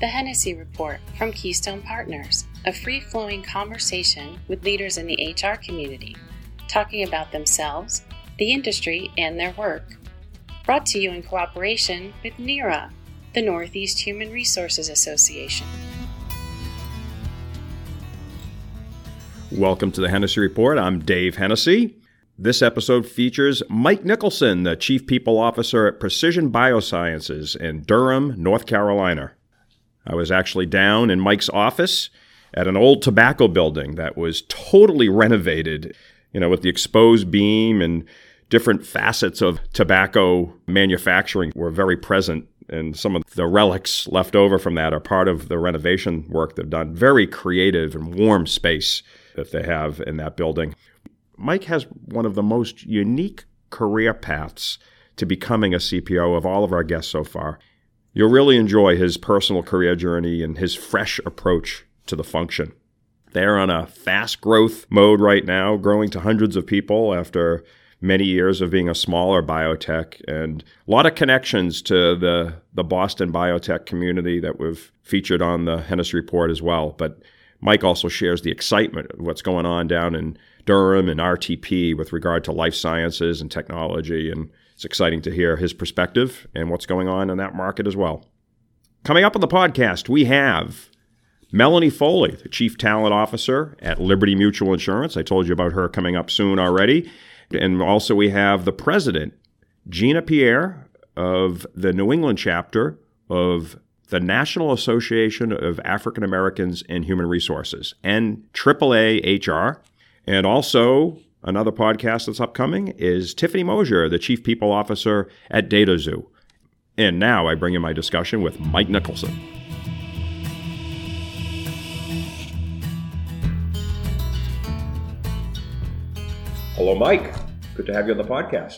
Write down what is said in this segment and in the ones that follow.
The Hennessy Report from Keystone Partners, a free flowing conversation with leaders in the HR community, talking about themselves, the industry, and their work. Brought to you in cooperation with NEHRA, the Northeast Human Resources Association. Welcome to the Hennessy Report. I'm Dave Hennessy. This episode features Mike Nicholson, the Chief People Officer at Precision Biosciences in Durham, North Carolina. I was actually down in Mike's office at an old tobacco building that was totally renovated, you know, with the exposed beam and different facets of tobacco manufacturing were very present. And some of the relics left over from that are part of the renovation work they've done. Very creative and warm space that they have in that building. Mike has one of the most unique career paths to becoming a CPO of all of our guests so far. You'll really enjoy his personal career journey and his fresh approach to the function. They're on a fast growth mode right now, growing to hundreds of people after many years of being a smaller biotech and a lot of connections to the, the Boston biotech community that we've featured on the Hennessy Report as well. But Mike also shares the excitement of what's going on down in Durham and RTP with regard to life sciences and technology. And it's exciting to hear his perspective and what's going on in that market as well. Coming up on the podcast, we have Melanie Foley, the Chief Talent Officer at Liberty Mutual Insurance. I told you about her coming up soon already. And also, we have the President, Gina Pierre, of the New England chapter of the National Association of African Americans in Human Resources, and AAA HR. And also, another podcast that's upcoming is Tiffany Mosier, the Chief People Officer at DataZoo. And now I bring you my discussion with Mike Nicholson. Hello, Mike. Good to have you on the podcast.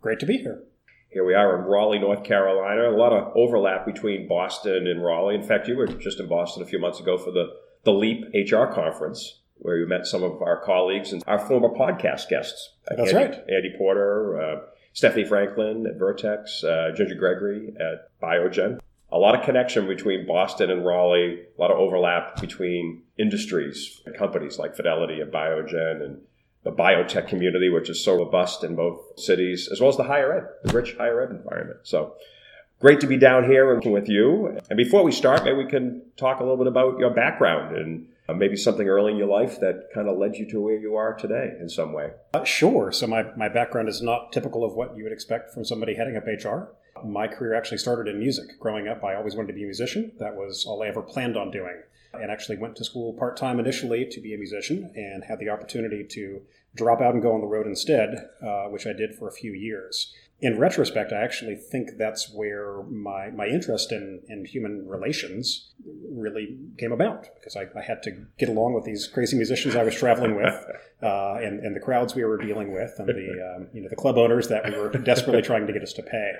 Great to be here. Here we are in Raleigh, North Carolina. A lot of overlap between Boston and Raleigh. In fact, you were just in Boston a few months ago for the, the LEAP HR conference, where we met some of our colleagues and our former podcast guests. That's Andy, right. Andy Porter, uh, Stephanie Franklin at Vertex, uh, Ginger Gregory at Biogen. A lot of connection between Boston and Raleigh, a lot of overlap between industries and companies like Fidelity and Biogen and the biotech community, which is so robust in both cities, as well as the higher ed, the rich higher ed environment. So great to be down here working with you. And before we start, maybe we can talk a little bit about your background and maybe something early in your life that kind of led you to where you are today in some way. Uh, sure. So my, my background is not typical of what you would expect from somebody heading up HR. My career actually started in music. Growing up, I always wanted to be a musician. That was all I ever planned on doing. And actually went to school part time initially to be a musician and had the opportunity to drop out and go on the road instead, uh, which I did for a few years. In retrospect, I actually think that's where my, my interest in, in human relations really came about because I, I had to get along with these crazy musicians I was traveling with uh, and, and the crowds we were dealing with and the, um, you know, the club owners that we were desperately trying to get us to pay.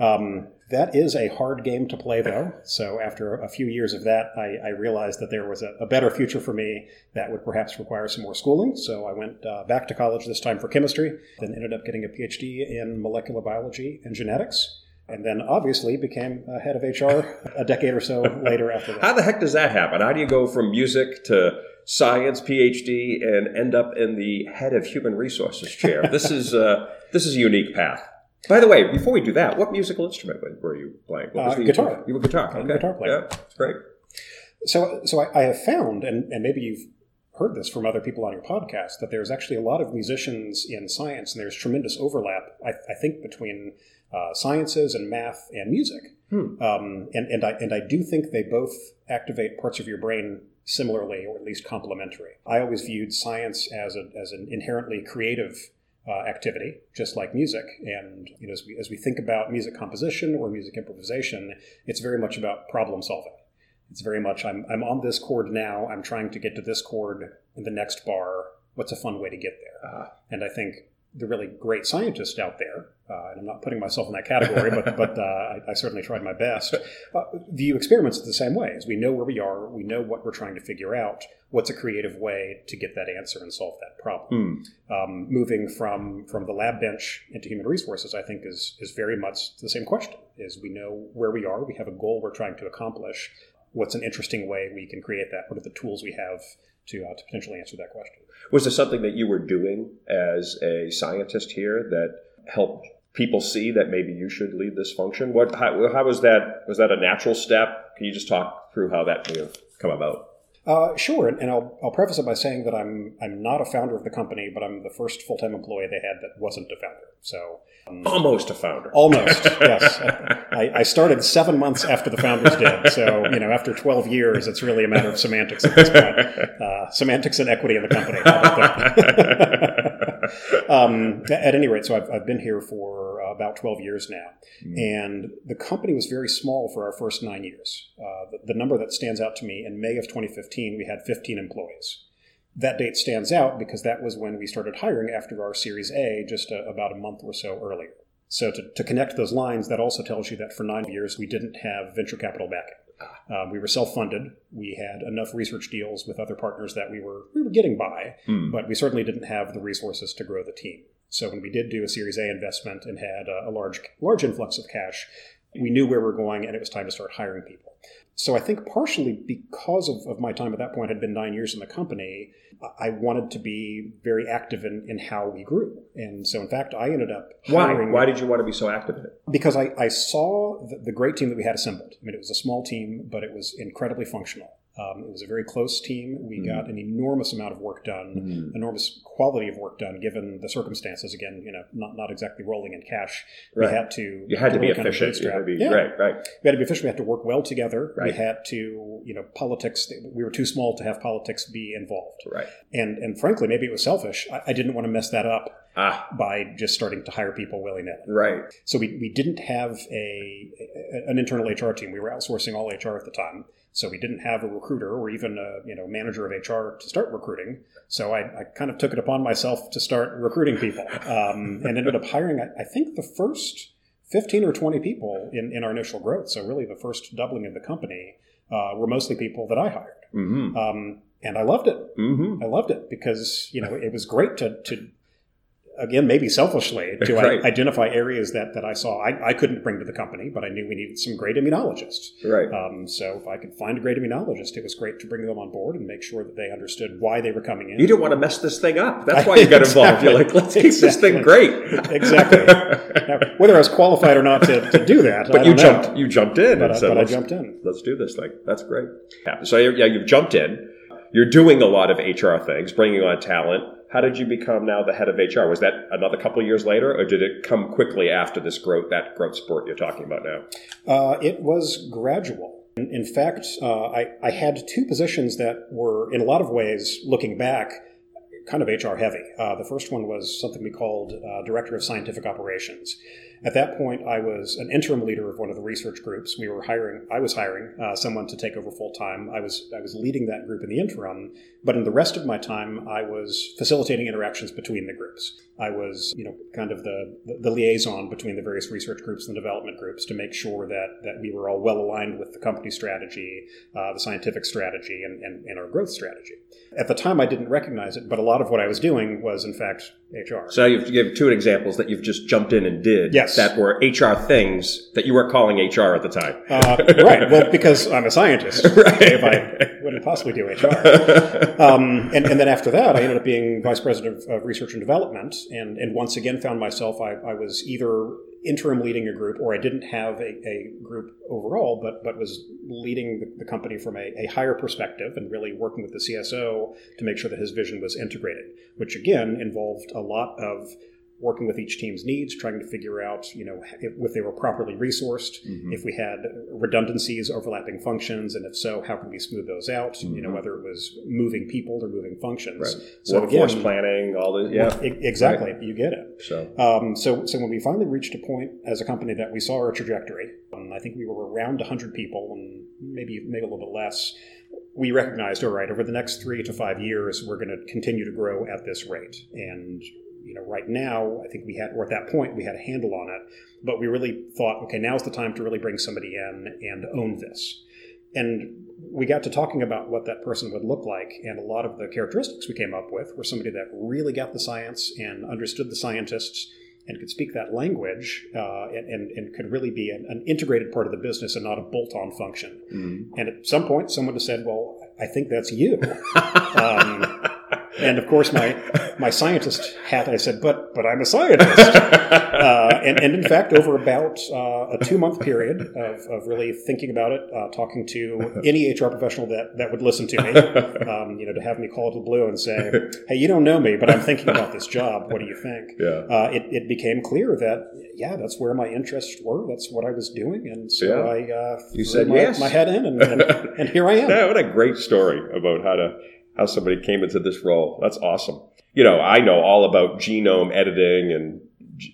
Um, that is a hard game to play, though. So after a few years of that, I, I realized that there was a, a, better future for me that would perhaps require some more schooling. So I went uh, back to college this time for chemistry, then ended up getting a PhD in molecular biology and genetics and then obviously became head of HR a decade or so later after that. How the heck does that happen? How do you go from music to science PhD and end up in the head of human resources chair? this is uh, this is a unique path. By the way, before we do that, what musical instrument were you playing? What was uh, the guitar. You were guitar. Okay. guitar player. Yeah, that's great. So, so I, I have found, and, and maybe you've heard this from other people on your podcast, that there's actually a lot of musicians in science, and there's tremendous overlap, I, I think, between uh, sciences and math and music. Hmm. Um, and, and, I, and I do think they both activate parts of your brain similarly, or at least complementary. I always viewed science as, a, as an inherently creative uh, activity, just like music. And you know, as we, as we think about music composition or music improvisation, it's very much about problem solving. It's very much I'm, I'm on this chord now. I'm trying to get to this chord in the next bar. What's a fun way to get there? Uh, and I think the really great scientists out there, uh, and I'm not putting myself in that category, but, but uh, I, I, certainly tried my best, uh, view experiments the same way. As we know where we are, we know what we're trying to figure out. What's a creative way to get that answer and solve that problem? Hmm. Um, moving from from the lab bench into human resources, I think, is is very much the same question. Is we know where we are, we have a goal we're trying to accomplish. what's an interesting way we can create that? What are the tools we have to, uh, to potentially answer that question? Was there something that you were doing as a scientist here that helped people see that maybe you should lead this function? What how, how was that? Was that a natural step? Can you just talk through how that have come about? Uh, sure, and, and I'll, I'll preface it by saying that I'm I'm not a founder of the company, but I'm the first full time employee they had that wasn't a founder. So um, almost a founder. Almost, yes. I, I, started seven months after the founders did. So you know, after 12 years, it's really a matter of semantics at this point. Uh, semantics and equity in the company. um, at any rate, so I've, I've been here for about 12 years now, mm. and the company was very small for our first nine years. Uh, the, the number that stands out to me in May of 2015, we had 15 employees that date stands out because that was when we started hiring after our Series A, just a, about a month or so earlier. So to, to connect those lines, that also tells you that for nine years we didn't have venture capital backing. Um, we were self-funded. We had enough research deals with other partners that we were we were getting by, mm. but we certainly didn't have the resources to grow the team. So when we did do a Series A investment and had a, a large large influx of cash, we knew where we were going, and it was time to start hiring people. So I think partially because of, of my time at that point had been nine years in the company, I wanted to be very active in, in how we grew. And so in fact, I ended up hiring. Why? Why did you want to be so active in it? Because I, I saw the, the great team that we had assembled. I mean, it was a small team, but it was incredibly functional. Um, it was a very close team. We mm-hmm. got an enormous amount of work done, mm-hmm. enormous quality of work done, given the circumstances. Again, you know, not not exactly rolling in cash. Right. We had to. You had to be efficient. You had to be, yeah. Right, right. We had to be efficient. We had to work well together. Right. We had to, you know, politics. We were too small to have politics be involved. Right. And and frankly, maybe it was selfish. I, I didn't want to mess that up. Ah. by just starting to hire people willy nilly. Right. So we, we didn't have a, an internal HR team. We were outsourcing all HR at the time. So we didn't have a recruiter or even a you know manager of HR to start recruiting. So I, I kind of took it upon myself to start recruiting people um, and ended up hiring, I, I, think, the first 15 or 20 people in, in our initial growth. So really the first doubling of the company uh, were mostly people that I hired. Mm-hmm. Um, and I loved it. Mm-hmm. I loved it because you know it was great to to again, maybe selfishly, to right. identify areas that, that I saw I, I couldn't bring to the company, but I knew we needed some great immunologists. Right. Um, so if I could find a great immunologist, it was great to bring them on board and make sure that they understood why they were coming in. You didn't want to mess this thing up. That's why you got exactly. involved. You're like, let's keep exactly. this thing great. exactly. Now, whether I was qualified or not to, to do that, but you jumped. You jumped in. But, I, said, but I jumped in. Let's do this thing. That's great. Yeah. So yeah, you've jumped in. You're doing a lot of HR things, bringing on talent how did you become now the head of HR? Was that another couple years later, or did it come quickly after this growth, that growth spurt you're talking about now? Uh, it was gradual. In, in fact, uh, I, I had two positions that were, in a lot of ways, looking back, kind of HR heavy. Uh, the first one was something we called uh, Director of Scientific Operations. At that point, I was an interim leader of one of the research groups. We were hiring, I was hiring uh, someone to take over full time. I was, I was leading that group in the interim, but in the rest of my time, I was facilitating interactions between the groups. I was, you know, kind of the, the, liaison between the various research groups and the development groups to make sure that, that we were all well aligned with the company strategy, uh, the scientific strategy, and, and, and our growth strategy. At the time, I didn't recognize it, but a lot of what I was doing was, in fact, HR. So you've give two examples that you've just jumped in and did. Yes. That were HR things that you weren't calling HR at the time. Uh, right. Well, because I'm a scientist. right. If I wouldn't possibly do HR. Um, and, and, then after that, I ended up being vice president of, of research and development, and and once again found myself I, I was either interim leading a group, or I didn't have a, a group overall, but but was leading the, the company from a, a, higher perspective and really working with the CSO to make sure that his vision was integrated, which again involved a lot of working with each team's needs, trying to figure out, you know, if, if they were properly resourced, mm-hmm. if we had redundancies, overlapping functions, and if so, how can we smooth those out? Mm-hmm. You know, mm-hmm. whether it was moving people or moving functions. Right. So Workforce again, planning, all this, yeah, exactly. Right. You get it. So, um, so, so when we finally reached a point as a company that we saw our trajectory, um, I think we were around 100 people, and maybe maybe a little bit less we recognized, all right, over the next three to five years, we're going to continue to grow at this rate. And you know, right now, I think we had, or at that point, we had a handle on it, but we really thought, okay, now's the time to really bring somebody in and own this. And we got to talking about what that person would look like, and a lot of the characteristics we came up with were somebody that really got the science and understood the scientists and could speak that language uh, and, and, could really be an, an, integrated part of the business and not a bolt-on function. Mm-hmm. And at some point, someone has said, "Well, I think that's you." um, and of course, my my scientist hat. I said, "But but I'm a scientist." uh, and, and in fact, over about uh, a two month period of, of really thinking about it, uh, talking to any HR professional that, that would listen to me, um, you know, to have me call to the blue and say, "Hey, you don't know me, but I'm thinking about this job. What do you think?" Yeah. Uh, it, it became clear that yeah, that's where my interests were. That's what I was doing, and so yeah. I uh, you said my, yes. my head in, and, and, and here I am. Yeah, what a great story about how to how somebody came into this role. That's awesome. You know, I know all about genome editing and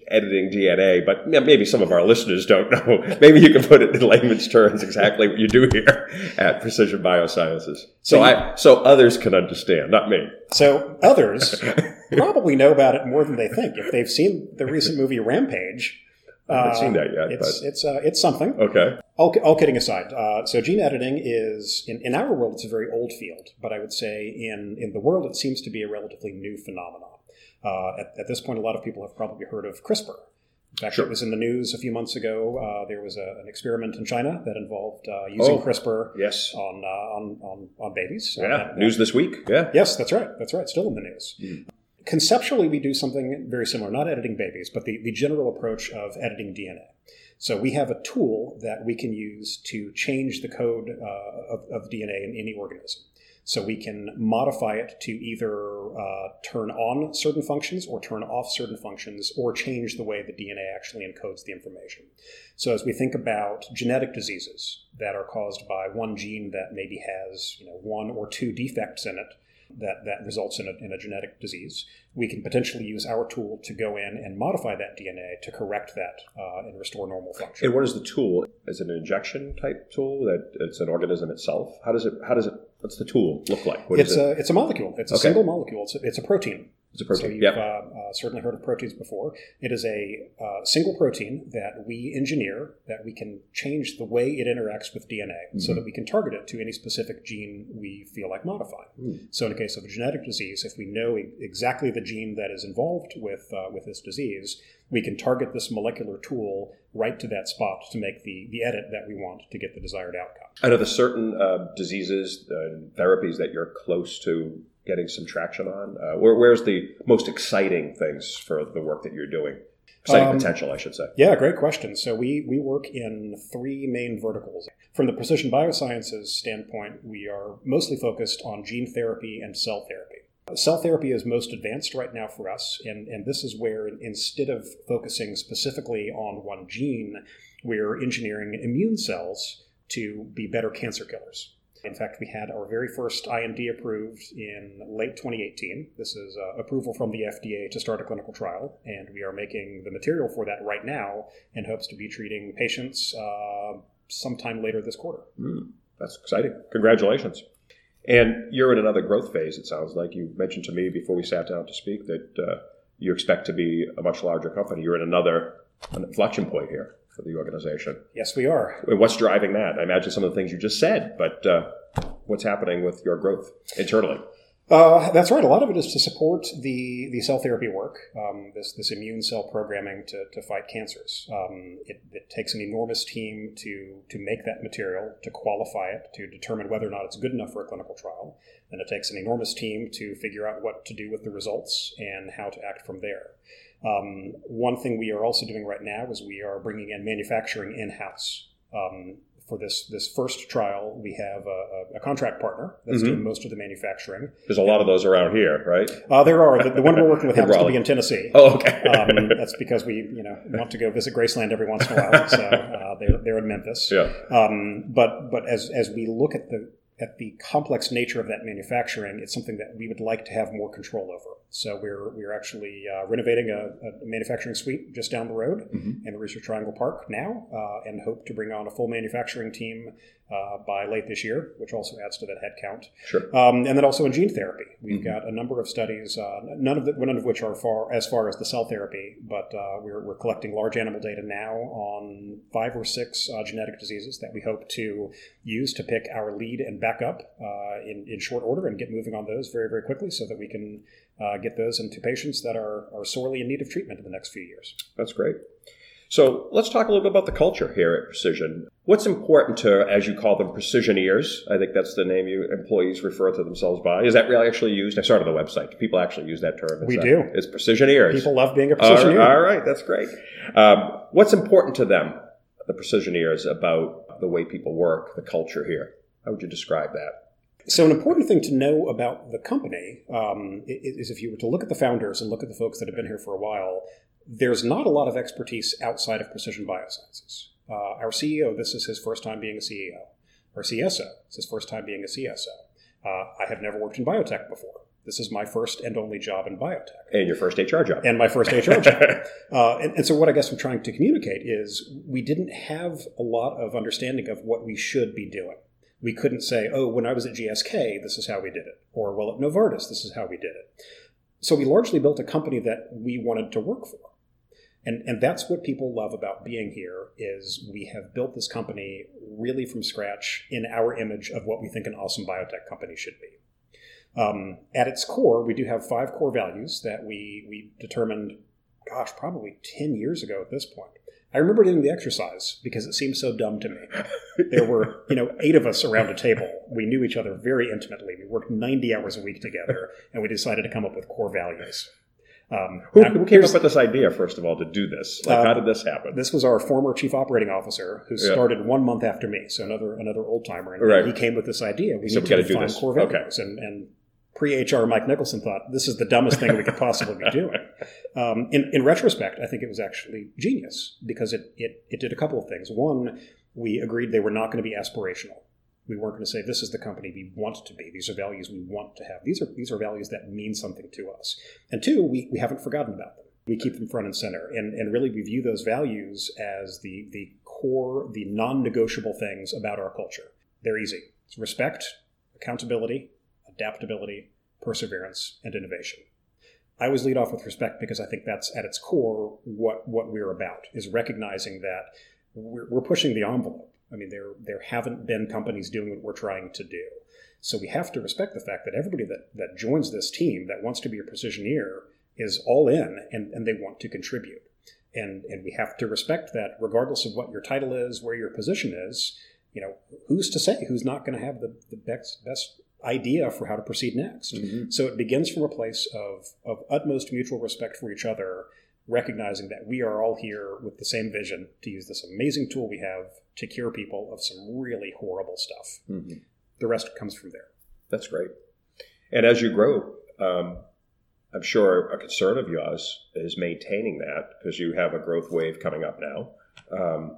editing DNA, but maybe some of our listeners don't know. maybe you can put it in layman's terms exactly what you do here at Precision Biosciences. So, so I, so others can understand, not me. So others probably know about it more than they think. If they've seen the recent movie Rampage, I haven't uh, seen that yet. It's but. it's uh, it's something. Okay. All, all kidding aside, uh, so gene editing is in, in our world it's a very old field, but I would say in in the world it seems to be a relatively new phenomenon. Uh, at, at, this point, a lot of people have probably heard of CRISPR. In fact, sure. it was in the news a few months ago. Uh, there was a, an experiment in China that involved uh, using oh, CRISPR yes. on, uh, on, on, on babies. Yeah, news this week. Yeah. Yes, that's right. That's right. Still in the news. Mm conceptually, we do something very similar, not editing babies, but the, the general approach of editing DNA. So we have a tool that we can use to change the code uh, of, of, DNA in any organism. So we can modify it to either uh, turn on certain functions or turn off certain functions or change the way the DNA actually encodes the information. So as we think about genetic diseases that are caused by one gene that maybe has you know, one or two defects in it, that, that results in a, in a genetic disease, we can potentially use our tool to go in and modify that DNA to correct that uh, and restore normal function. And what is the tool? Is it an injection type tool that it's an organism itself? How does it? How does it? What's the tool look like? What it's a it's a molecule. It's a okay. single molecule. It's a, it's a protein. It's a protein. So you've yep. uh, uh, certainly heard of proteins before. It is a uh, single protein that we engineer that we can change the way it interacts with DNA mm-hmm. so that we can target it to any specific gene we feel like modifying. Mm. So in a case of a genetic disease, if we know exactly the gene that is involved with uh, with this disease, we can target this molecular tool right to that spot to make the, the edit that we want to get the desired outcome. I know there's certain uh, diseases, uh, therapies that you're close to getting some traction on? Uh, where, where's the most exciting things for the work that you're doing? Exciting um, potential, I should say. Yeah, great question. So we, we work in three main verticals. From the precision biosciences standpoint, we are mostly focused on gene therapy and cell therapy. Cell therapy is most advanced right now for us, and, and this is where instead of focusing specifically on one gene, we're engineering immune cells to be better cancer killers. In fact, we had our very first IND approved in late 2018. This is uh, approval from the FDA to start a clinical trial, and we are making the material for that right now in hopes to be treating patients uh, sometime later this quarter. Mm, that's exciting. Congratulations. And you're in another growth phase, it sounds like. You mentioned to me before we sat down to speak that uh, you expect to be a much larger company. You're in another inflection point here for the organization. Yes, we are. What's driving that? I imagine some of the things you just said, but uh, what's happening with your growth internally? Uh, that's right. A lot of it is to support the, the cell therapy work, um, this, this immune cell programming to, to fight cancers. Um, it, it, takes an enormous team to, to make that material, to qualify it, to determine whether or not it's good enough for a clinical trial. And it takes an enormous team to figure out what to do with the results and how to act from there. Um, one thing we are also doing right now is we are bringing in manufacturing in house. Um, for this this first trial, we have a, a contract partner that's mm-hmm. doing most of the manufacturing. There's a lot of those around here, right? Uh, there are. The, the, one we're working with happens to be in Tennessee. Oh, okay. um, that's because we, you know, want to go visit Graceland every once in a while. So uh, they're they're in Memphis. Yeah. Um, but but as as we look at the at the complex nature of that manufacturing, it's something that we would like to have more control over. So we're we're actually uh, renovating a, a, manufacturing suite just down the road mm-hmm. in the Research Triangle Park now, uh, and hope to bring on a full manufacturing team uh, by late this year, which also adds to that headcount. Sure. Um, and then also in gene therapy, we've mm-hmm. got a number of studies, uh, none of the, none of which are far as far as the cell therapy, but uh, we're, we're collecting large animal data now on five or six uh, genetic diseases that we hope to use to pick our lead and backup in in short order and get moving on those very very quickly, so that we can uh, get those into patients that are, are sorely in need of treatment in the next few years. That's great. So let's talk a little bit about the culture here at Precision. What's important to, as you call them, precisioneers? I think that's the name you employees refer to themselves by. Is that really actually used? I started the website. Do people actually use that term? we do. It's precisioneers. People love being a precisioneer. All right, that's great. Um, what's important to them, the precisioneers, about the way people work, the culture here? How would you describe that? So, an important thing to know about the company um, is if you were to look at the founders and look at the folks that have been here for a while, there's not a lot of expertise outside of precision biosciences. Uh, our CEO, this is his first time being a CEO. Our CSO, it's his first time being a CSO. Uh, I have never worked in biotech before. This is my first and only job in biotech. And your first HR job. And my first HR job. Uh, and, and so, what I guess I'm trying to communicate is we didn't have a lot of understanding of what we should be doing. We couldn't say, oh, when I was at GSK, this is how we did it. Or, well, at Novartis, this is how we did it. So, we largely built a company that we wanted to work for. And, and that's what people love about being here is we have built this company really from scratch in our image of what we think an awesome biotech company should be. Um, at its core, we do have five core values that we, we determined, gosh, probably 10 years ago at this point. I remember doing the exercise because it seemed so dumb to me. There were, you know, eight of us around a table. We knew each other very intimately. We worked 90 hours a week together, and we decided to come up with core values. Um, who, who, came up with this idea, first of all, to do this? Like, uh, how did this happen? This was our former chief operating officer, who yeah. started one month after me, so another another old timer, and right. he came with this idea. We so need we to define core values, okay. and, and pre-HR Mike Nicholson thought this is the dumbest thing we could possibly be doing. Um, in, in, retrospect, I think it was actually genius because it, it, it did a couple of things. One, we agreed they were not going to be aspirational. We weren't going to say this is the company we want to be. These are values we want to have. These are these are values that mean something to us. And two, we, we haven't forgotten about them. We keep them front and center. And and really we view those values as the the core, the non-negotiable things about our culture. They're easy. It's respect, accountability, adaptability, perseverance, and innovation. I always lead off with respect because I think that's at its core what what we're about is recognizing that we're, we're pushing the envelope I mean, there there haven't been companies doing what we're trying to do. So we have to respect the fact that everybody that, that joins this team that wants to be a precisioneer is all in and, and they want to contribute. And and we have to respect that regardless of what your title is, where your position is, you know, who's to say who's not going to have the, the best best idea for how to proceed next. Mm-hmm. So it begins from a place of, of utmost mutual respect for each other recognizing that we are all here with the same vision to use this amazing tool we have to cure people of some really horrible stuff. Mm-hmm. The rest comes from there. That's great. And as you grow, um, I'm sure a concern of yours is maintaining that because you have a growth wave coming up now. Um,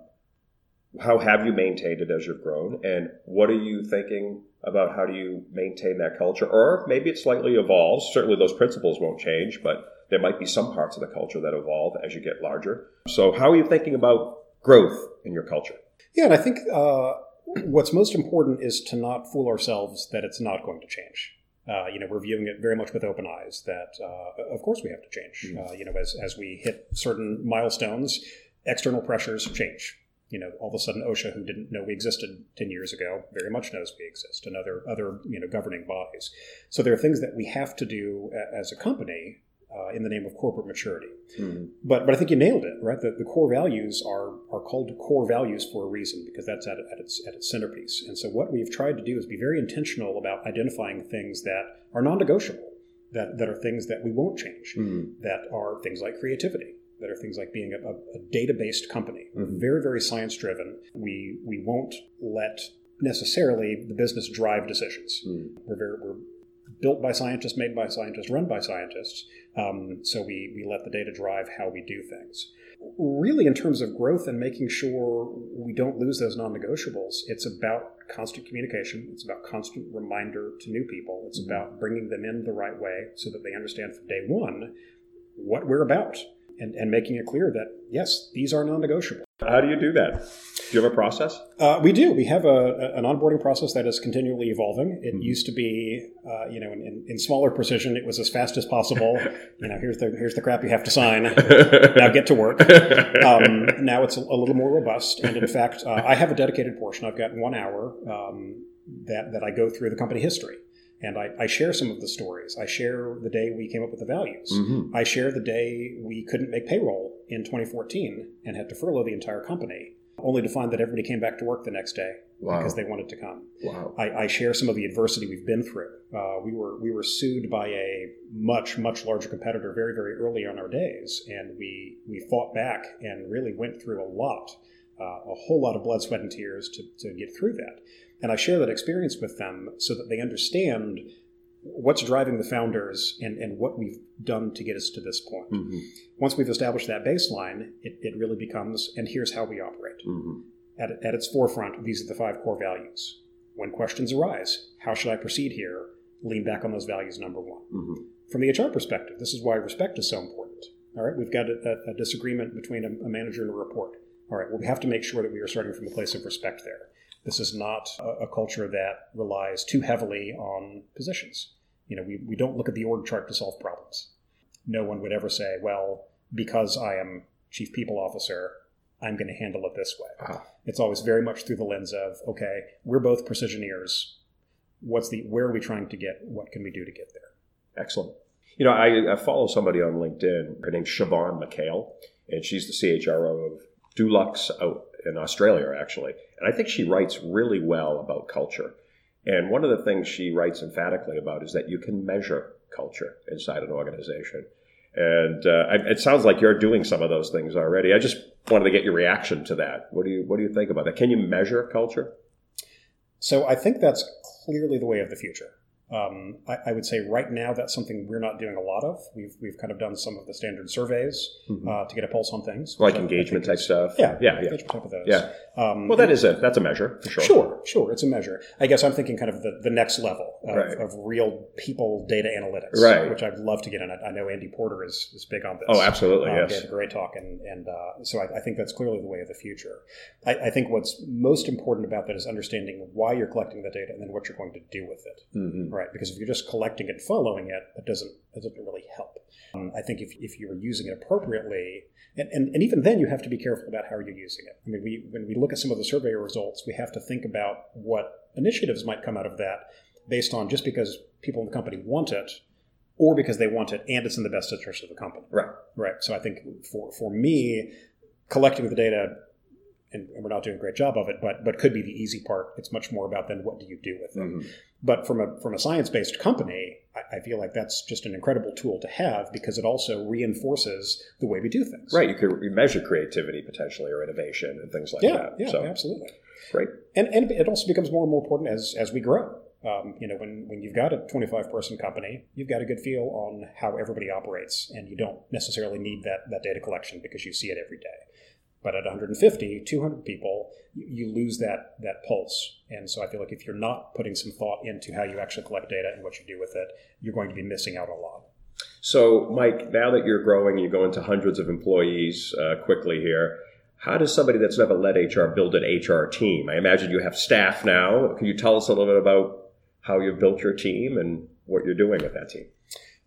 how have you maintained it as you've grown? And what are you thinking about how do you maintain that culture? Or maybe it slightly evolves. Certainly those principles won't change, but there might be some parts of the culture that evolve as you get larger. So, how are you thinking about growth in your culture? Yeah, and I think uh, what's most important is to not fool ourselves that it's not going to change. Uh, you know, we're viewing it very much with open eyes. That uh, of course we have to change. Mm-hmm. you know, as as we hit certain milestones, external pressures change. You know, all of a sudden, OSHA, who didn't know we existed ten years ago, very much knows we exist, and other other you know governing bodies. So there are things that we have to do as a company uh, in the name of corporate maturity. Mm-hmm. But but I think you nailed it, right? The, the core values are are called core values for a reason because that's at, at its at its centerpiece. And so what we've tried to do is be very intentional about identifying things that are non-negotiable, that that are things that we won't change, mm-hmm. that are things like creativity. That are things like being a, a data-based company, mm-hmm. very, very science-driven. We we won't let necessarily the business drive decisions. Mm. We're very we're built by scientists, made by scientists, run by scientists. Um, so we, we let the data drive how we do things. Really, in terms of growth and making sure we don't lose those non negotiables, it's about constant communication. It's about constant reminder to new people. It's mm-hmm. about bringing them in the right way so that they understand from day one what we're about and, and making it clear that, yes, these are non negotiable. How do you do that? Do you have a process? Uh, we do. We have a, an onboarding process that is continually evolving. It mm-hmm. used to be, uh, you know, in, in, smaller precision, it was as fast as possible. you know, here's the here's the crap you have to sign. now get to work. Um, now it's a, a, little more robust, and in fact, uh, I have a dedicated portion. I've got one hour um, that that I go through the company history. And I, I, share some of the stories. I share the day we came up with the values. Mm-hmm. I share the day we couldn't make payroll in 2014 and had to furlough the entire company, only to find that everybody came back to work the next day wow. because they wanted to come. Wow. I, I, share some of the adversity we've been through. Uh, we were we were sued by a much much larger competitor very very early on our days, and we we fought back and really went through a lot, uh, a whole lot of blood, sweat, and tears to to get through that. And I share that experience with them so that they understand what's driving the founders and, and what we've done to get us to this point. Mm-hmm. Once we've established that baseline, it, it really becomes, and here's how we operate. Mm-hmm. At, at its forefront, these are the five core values. When questions arise, how should I proceed here? Lean back on those values, number one. Mm-hmm. From the HR perspective, this is why respect is so important. All right, we've got a, a disagreement between a, a manager and a report. All right, well, we have to make sure that we are starting from a place of respect there. This is not a, a culture that relies too heavily on positions. You know, we, we don't look at the org chart to solve problems. No one would ever say, well, because I am chief people officer, I'm going to handle it this way. Ah. It's always very much through the lens of, okay, we're both precisioneers. What's the where are we trying to get? What can we do to get there? Excellent. You know, I, I follow somebody on LinkedIn. Her name's Siobhan McHale, and she's the CHRO of Dulux out in Australia, actually. And I think she writes really well about culture. And one of the things she writes emphatically about is that you can measure culture inside an organization. And uh, it sounds like you're doing some of those things already. I just wanted to get your reaction to that. What do you What do you think about that? Can you measure culture? So I think that's clearly the way of the future. Um, I, I, would say right now that's something we're not doing a lot of. We've, we've kind of done some of the standard surveys mm-hmm. uh, to get a pulse on things, like engagement type stuff. Yeah, yeah, yeah, type of those. Yeah. Um, well, that is a that's a measure for sure. Sure, sure, it's a measure. I guess I'm thinking kind of the, the next level of, right. of real people data analytics, right? Which I'd love to get in. I, I know Andy Porter is, is big on this. Oh, absolutely, um, yes. A great talk, and and uh, so I, I, think that's clearly the way of the future. I, I, think what's most important about that is understanding why you're collecting the data and then what you're going to do with it, mm-hmm. right? Because if you're just collecting it, following it, that doesn't doesn't really help. Um, I think if if you're using it appropriately and, and, and, even then, you have to be careful about how you're using it. I mean, we, when we look at some of the survey results, we have to think about what initiatives might come out of that based on just because people in the company want it or because they want it and it's in the best interest of the company. Right. Right. So I think for, for me, collecting the data, and, we're not doing a great job of it, but but could be the easy part. It's much more about then what do you do with it. Mm-hmm. But from a from a science based company, I, I, feel like that's just an incredible tool to have because it also reinforces the way we do things. Right. You could measure creativity potentially or innovation and things like yeah, that. Yeah, so, absolutely. Great. And and it also becomes more and more important as as we grow. Um, you know, when, when you've got a 25 person company, you've got a good feel on how everybody operates, and you don't necessarily need that, that data collection because you see it every day. But at 150, 200 people, you, lose that that pulse. And so I feel like if you're not putting some thought into how you actually collect data and what you do with it, you're going to be missing out a lot. So, Mike, now that you're growing and you go into hundreds of employees uh, quickly here, how does somebody that's never led HR build an HR team? I imagine you have staff now. Can you tell us a little bit about how you've built your team and what you're doing with that team?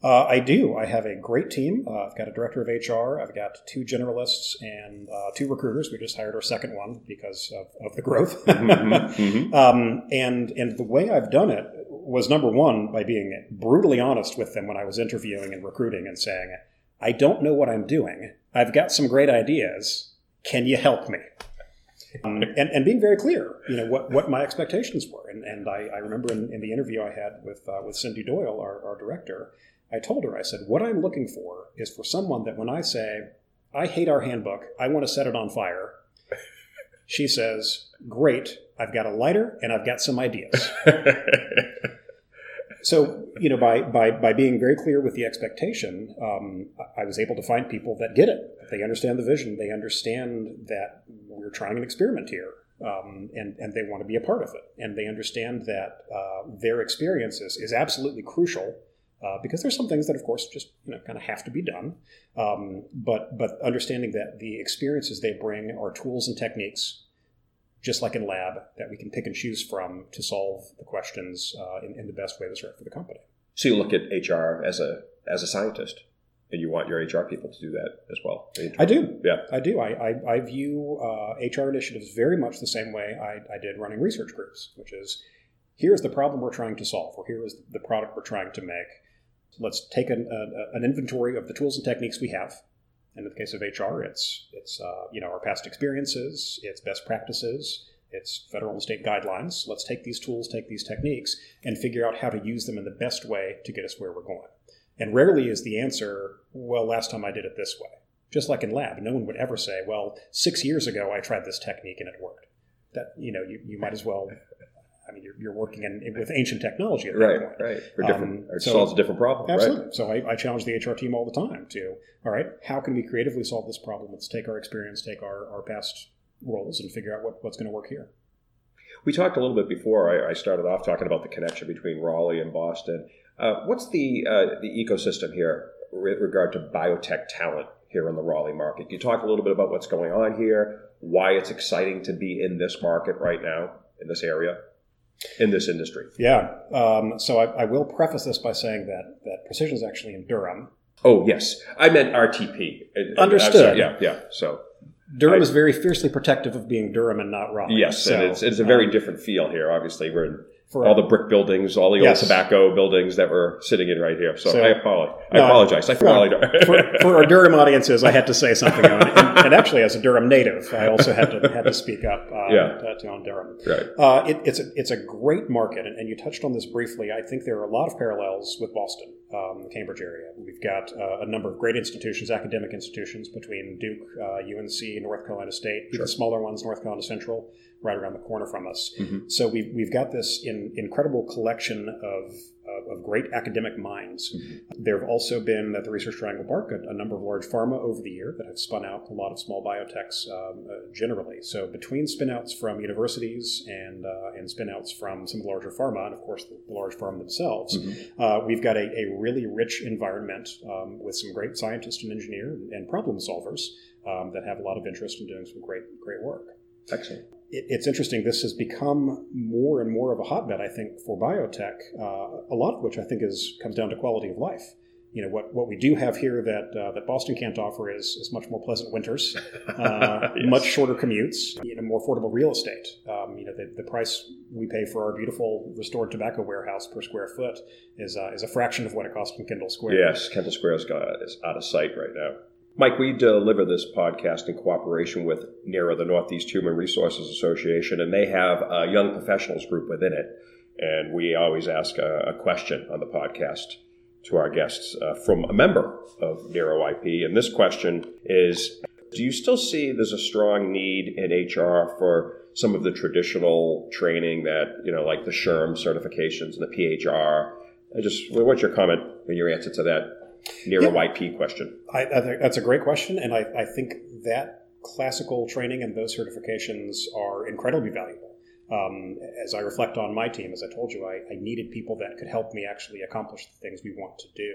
Uh, I do. I have a great team. Uh, I've got a director of HR. I've got two generalists and uh, two recruiters. We just hired our second one because of, of the growth. mm-hmm, mm-hmm. Um, and and the way I've done it was number one by being brutally honest with them when I was interviewing and recruiting and saying, "I don't know what I'm doing. I've got some great ideas. Can you help me?" Um, and, and being very clear, you know, what, what my expectations were. And, and I, I remember in, in, the interview I had with, uh, with Cindy Doyle, our, our director, I told her, I said, what I'm looking for is for someone that when I say, I hate our handbook, I want to set it on fire, she says, Great, I've got a lighter and I've got some ideas. so, you know, by, by, by being very clear with the expectation, um, I was able to find people that get it. They understand the vision, they understand that we're trying an experiment here. Um, and, and they want to be a part of it. And they understand that uh, their experience is, is absolutely crucial uh, because there's some things that, of course, just you know kind of have to be done. Um, but but understanding that the experiences they bring are tools and techniques, just like in lab, that we can pick and choose from to solve the questions uh, in, in the best way that's right for the company. So you look at HR as a as a scientist, and you want your HR people to do that as well. I do. Yeah, I do. I, I, I view uh, HR initiatives very much the same way I, I did running research groups, which is here's the problem we're trying to solve, or here is the product we're trying to make. Let's take an, a, an inventory of the tools and techniques we have. And in the case of HR, it's it's uh, you know our past experiences, it's best practices, it's federal and state guidelines. Let's take these tools, take these techniques, and figure out how to use them in the best way to get us where we're going. And rarely is the answer, well, last time I did it this way. Just like in lab, no one would ever say, well, six years ago I tried this technique and it worked. That you know, you, you might as well I mean, you're, you're working in, with ancient technology at that right, point. Right, different, um, it so, solves a different problem. Absolutely. Right. So I, I, challenge the HR team all the time to, all right, how can we creatively solve this problem? Let's take our experience, take our, our past roles, and figure out what, what's going to work here. We talked a little bit before. I, I, started off talking about the connection between Raleigh and Boston. Uh, what's the uh, the ecosystem here with regard to biotech talent here in the Raleigh market? Can you talk a little bit about what's going on here, why it's exciting to be in this market right now in this area? In this industry. Yeah. Um, so I, I, will preface this by saying that that precision is actually in Durham. Oh yes, I meant RTP. Understood. yeah, yeah. So Durham I, is very fiercely protective of being Durham and not Raleigh. Yes, so, and it's, it's a very um, different feel here. Obviously, we're in all the brick buildings, all the yes. old tobacco buildings that we're sitting in right here. So, so I apologize. No, I apologize. I for, for, for, our Durham audiences, I had to say something. on and, and, actually, as a Durham native, I also had to had to speak up. Uh, yeah. to, to on Durham. Right. Uh, it, it's a it's a great market, and, and, you touched on this briefly. I think there are a lot of parallels with Boston, um, the Cambridge area. We've got uh, a number of great institutions, academic institutions between Duke, UNC, uh, North Carolina State, sure. even smaller ones, North Carolina Central right around the corner from us. Mm-hmm. So we've, we've got this in, incredible collection of, of, of great academic minds. Mm-hmm. There have also been at the Research Triangle Park a, a, number of large pharma over the year that have spun out a lot of small biotechs um, uh, generally. So between spinouts from universities and uh, and spinouts from some of the larger pharma, and of course the, large pharma themselves, mm-hmm. uh, we've got a, a, really rich environment um, with some great scientists and engineers and problem solvers um, that have a lot of interest in doing some great great work. Excellent it's interesting. This has become more and more of a hotbed, I think, for biotech. Uh, a lot of which I think is comes down to quality of life. You know what, what we do have here that uh, that Boston can't offer is, is much more pleasant winters, uh, yes. much shorter commutes, you know, more affordable real estate. Um, you know the, the price we pay for our beautiful restored tobacco warehouse per square foot is uh, is a fraction of what it costs in Kendall Square. Yes, Kendall Square is, is out of sight right now. Mike, we deliver this podcast in cooperation with NEHRA, the Northeast Human Resources Association, and they have a young professionals group within it. And we always ask a, a question on the podcast to our guests uh, from a member of NEHRA YP. And this question is Do you still see there's a strong need in HR for some of the traditional training that, you know, like the SHRM certifications and the PHR? I just, what's your comment and your answer to that NEHRA yeah. YP question? I, I, think that's a great question, and I, I think that classical training and those certifications are incredibly valuable. Um, as I reflect on my team, as I told you, I, I, needed people that could help me actually accomplish the things we want to do.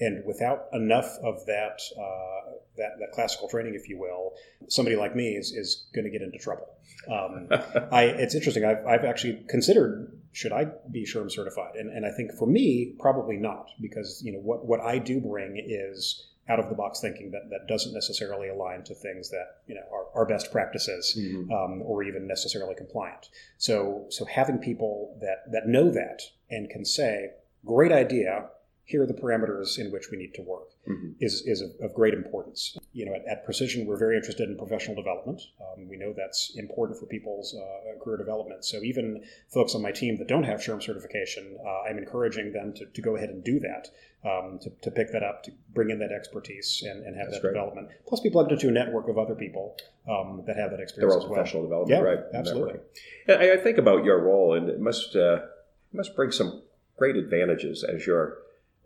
And without enough of that, uh, that, that classical training, if you will, somebody like me is, is going to get into trouble. Um, I, it's interesting. I've, I've actually considered should I be SHRM certified, and, and I think for me, probably not, because you know what, what I do bring is out of the box thinking that, that doesn't necessarily align to things that you know are, are best practices mm-hmm. um, or even necessarily compliant. So so having people that that know that and can say, great idea, here are the parameters in which we need to work mm-hmm. is, is of, of, great importance. You know, at, at, Precision, we're very interested in professional development. Um, we know that's important for people's uh, career development. So even folks on my team that don't have SHRM certification, uh, I'm encouraging them to, to go ahead and do that, um, to, to pick that up, to bring in that expertise and, and have that's that great. development. Plus, be plugged into a network of other people um, that have that experience They're all professional development, yeah, right? Absolutely. I, I, think about your role, and it must, uh, must bring some great advantages as you're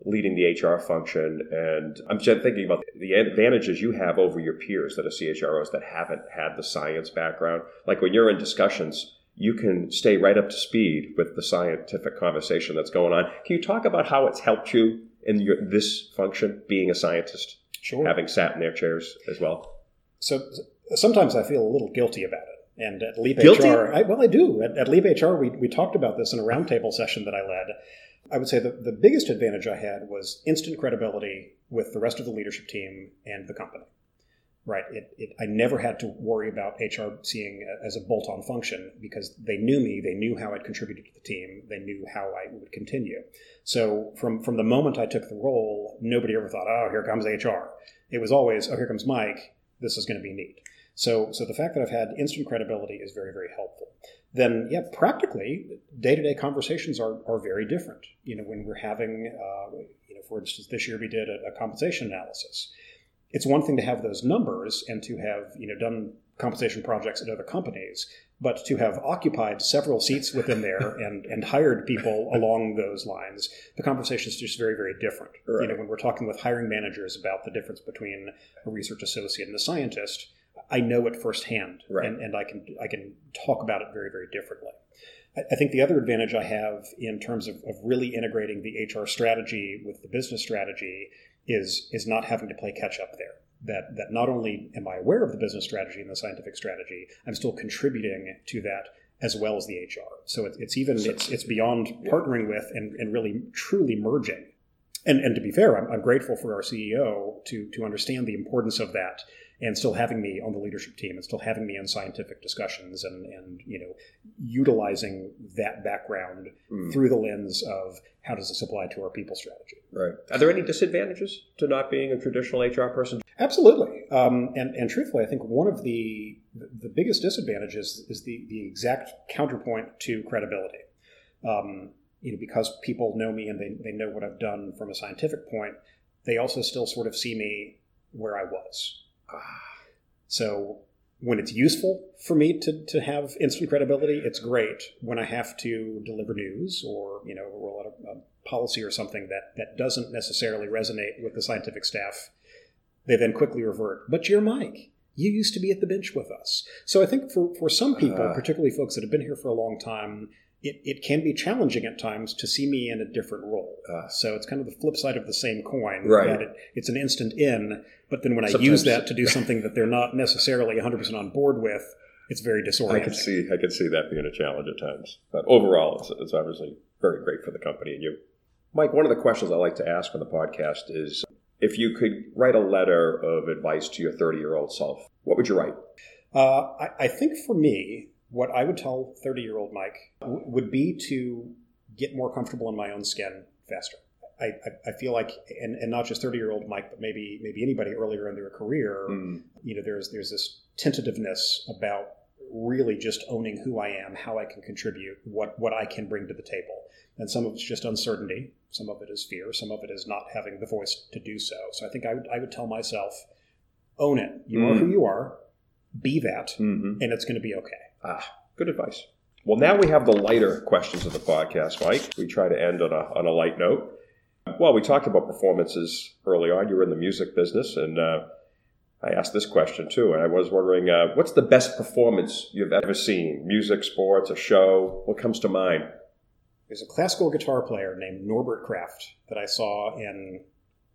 leading the HR function. And I'm just thinking about the advantages you have over your peers that are CHROs that haven't had the science background. Like when you're in discussions, you can stay right up to speed with the scientific conversation that's going on. Can you talk about how it's helped you in your, this function, being a scientist, sure. having sat in their chairs as well? So sometimes I feel a little guilty about it. And at Leap Guilty? HR, I, well, I do. At, at Leap HR, we, we talked about this in a roundtable session that I led. I would say that the biggest advantage I had was instant credibility with the rest of the leadership team and the company. right? It, it, I never had to worry about HR seeing as a bolt on function because they knew me, they knew how I'd contributed to the team, they knew how I would continue. So from, from the moment I took the role, nobody ever thought, oh, here comes HR. It was always, oh, here comes Mike, this is going to be neat. So, so the fact that I've had instant credibility is very, very helpful. Then, yeah, practically, day-to-day conversations are, are very different. You know, when we're having, uh, you know, for instance, this year we did a, a compensation analysis it's one thing to have those numbers and to have you know done compensation projects at other companies, but to have occupied several seats within there and, and hired people along those lines, the conversation is just very, very different. Right. You know, when we're talking with hiring managers about the difference between a research associate and a scientist, I know it firsthand, right. and, and I can I can talk about it very, very differently. I think the other advantage I have in terms of, of really integrating the HR strategy with the business strategy is is not having to play catch up there. That that not only am I aware of the business strategy and the scientific strategy, I'm still contributing to that as well as the HR. So it, it's even it's it's beyond partnering with and, and really truly merging. And and to be fair, I'm, I'm grateful for our CEO to to understand the importance of that and still having me on the leadership team and still having me in scientific discussions and, and you know utilizing that background mm. through the lens of how does this apply to our people strategy. Right. Are there any disadvantages to not being a traditional hr person? Absolutely. Um, and, and truthfully i think one of the the biggest disadvantages is the, the exact counterpoint to credibility. Um, you know because people know me and they, they know what i've done from a scientific point they also still sort of see me where i was so when it's useful for me to, to have instant credibility, it's great. When I have to deliver news or you know roll out a, a policy or something that that doesn't necessarily resonate with the scientific staff, they then quickly revert. But you're Mike. You used to be at the bench with us. So I think for, for some people, uh, particularly folks that have been here for a long time, it, it can be challenging at times to see me in a different role. Uh, so it's kind of the flip side of the same coin. Right. It, it's an instant in, but then when I use that to do something that they're not necessarily 100% on board with, it's very disorienting. I can see I can see that being a challenge at times. But overall, it's, it's obviously very great for the company and you. Mike, one of the questions I like to ask on the podcast is if you could write a letter of advice to your 30 year old self, what would you write? Uh, I, I think for me, what I would tell 30 year old Mike w- would be to get more comfortable in my own skin faster. I, I, I feel like, and, and not just 30 year old Mike, but maybe maybe anybody earlier in their career, mm. you know, there's there's this tentativeness about really just owning who I am, how I can contribute, what what I can bring to the table. And some of it's just uncertainty, some of it is fear, some of it is not having the voice to do so. So I think I would I would tell myself, own it. You mm. are who you are, be that, mm-hmm. and it's going to be okay. Ah, good advice. Well, now we have the lighter questions of the podcast, Mike. We try to end on a, on a light note. Well, we talked about performances early on. You were in the music business, and uh, I asked this question too. And I was wondering, uh, what's the best performance you've ever seen? Music, sports, a show? What comes to mind? There's a classical guitar player named Norbert Kraft that I saw in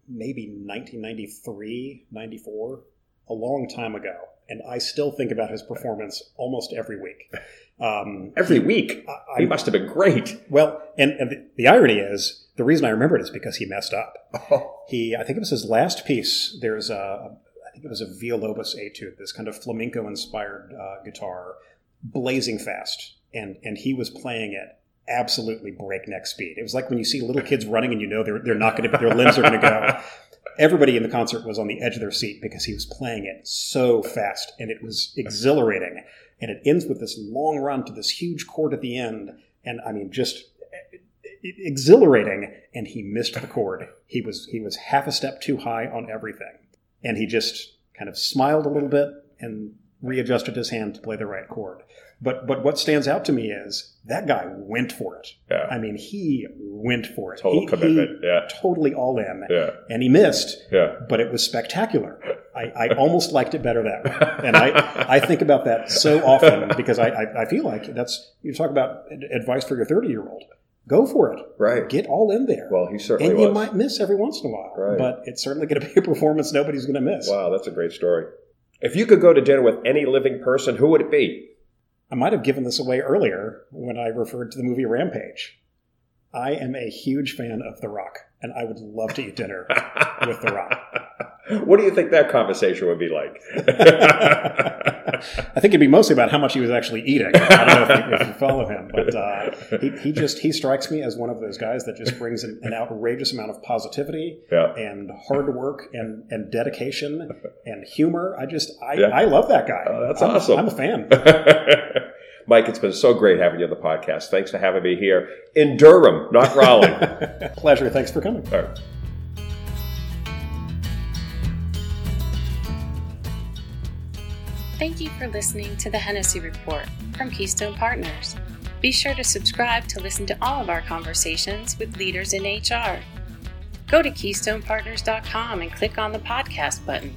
maybe 1993, 94, a long time ago and I still think about his performance almost every week. Um, every week, I, he must have been great. Well, and, and the, the, irony is, the reason I remember it is because he messed up. Oh. He, I think it was his last piece. There's a, I think it was a Villalobos Etude, this kind of flamenco-inspired uh, guitar, blazing fast, and and he was playing it absolutely breakneck speed. It was like when you see little kids running and you know they're they're not going to their limbs are going to go everybody in the concert was on the edge of their seat because he was playing it so fast and it was exhilarating. And it ends with this long run to this huge chord at the end. And I mean, just eh, eh, exhilarating. And he missed the chord. He was, he was half a step too high on everything. And he just kind of smiled a little bit and readjusted his hand to play the right chord. But but what stands out to me is that guy went for it. Yeah. I mean, he went for it. Total he, commitment. He yeah. Totally all in. Yeah. And he missed. Yeah. But it was spectacular. I, I almost liked it better that way. And I, I think about that so often because I, I, I feel like that's, you talk about advice for your 30 year old. Go for it. Right. Get all in there. Well, he certainly And was. you might miss every once in a while. Right. But it's certainly going to be a performance nobody's going to miss. Wow, that's a great story. If you could go to dinner with any living person, who would it be? I might have given this away earlier when I referred to the movie Rampage. I am a huge fan of The Rock, and I would love to eat dinner with The Rock. What do you think that conversation would be like? I think it'd be mostly about how much he was actually eating. I don't know if you, if you follow him, but uh, he, he just he strikes me as one of those guys that just brings an, an outrageous amount of positivity Yeah. and hard work and, and dedication and humor. I just I, Yeah. I love that guy. Oh, that's I'm, awesome. I'm a fan. Mike, it's been so great having you on the podcast. Thanks for having me here in Durham, not Raleigh. Pleasure. Thanks for coming. Thank you for listening to the Hennessy Report from Keystone Partners. Be sure to subscribe to listen to all of our conversations with leaders in HR. Go to KeystonePartners.com and click on the podcast button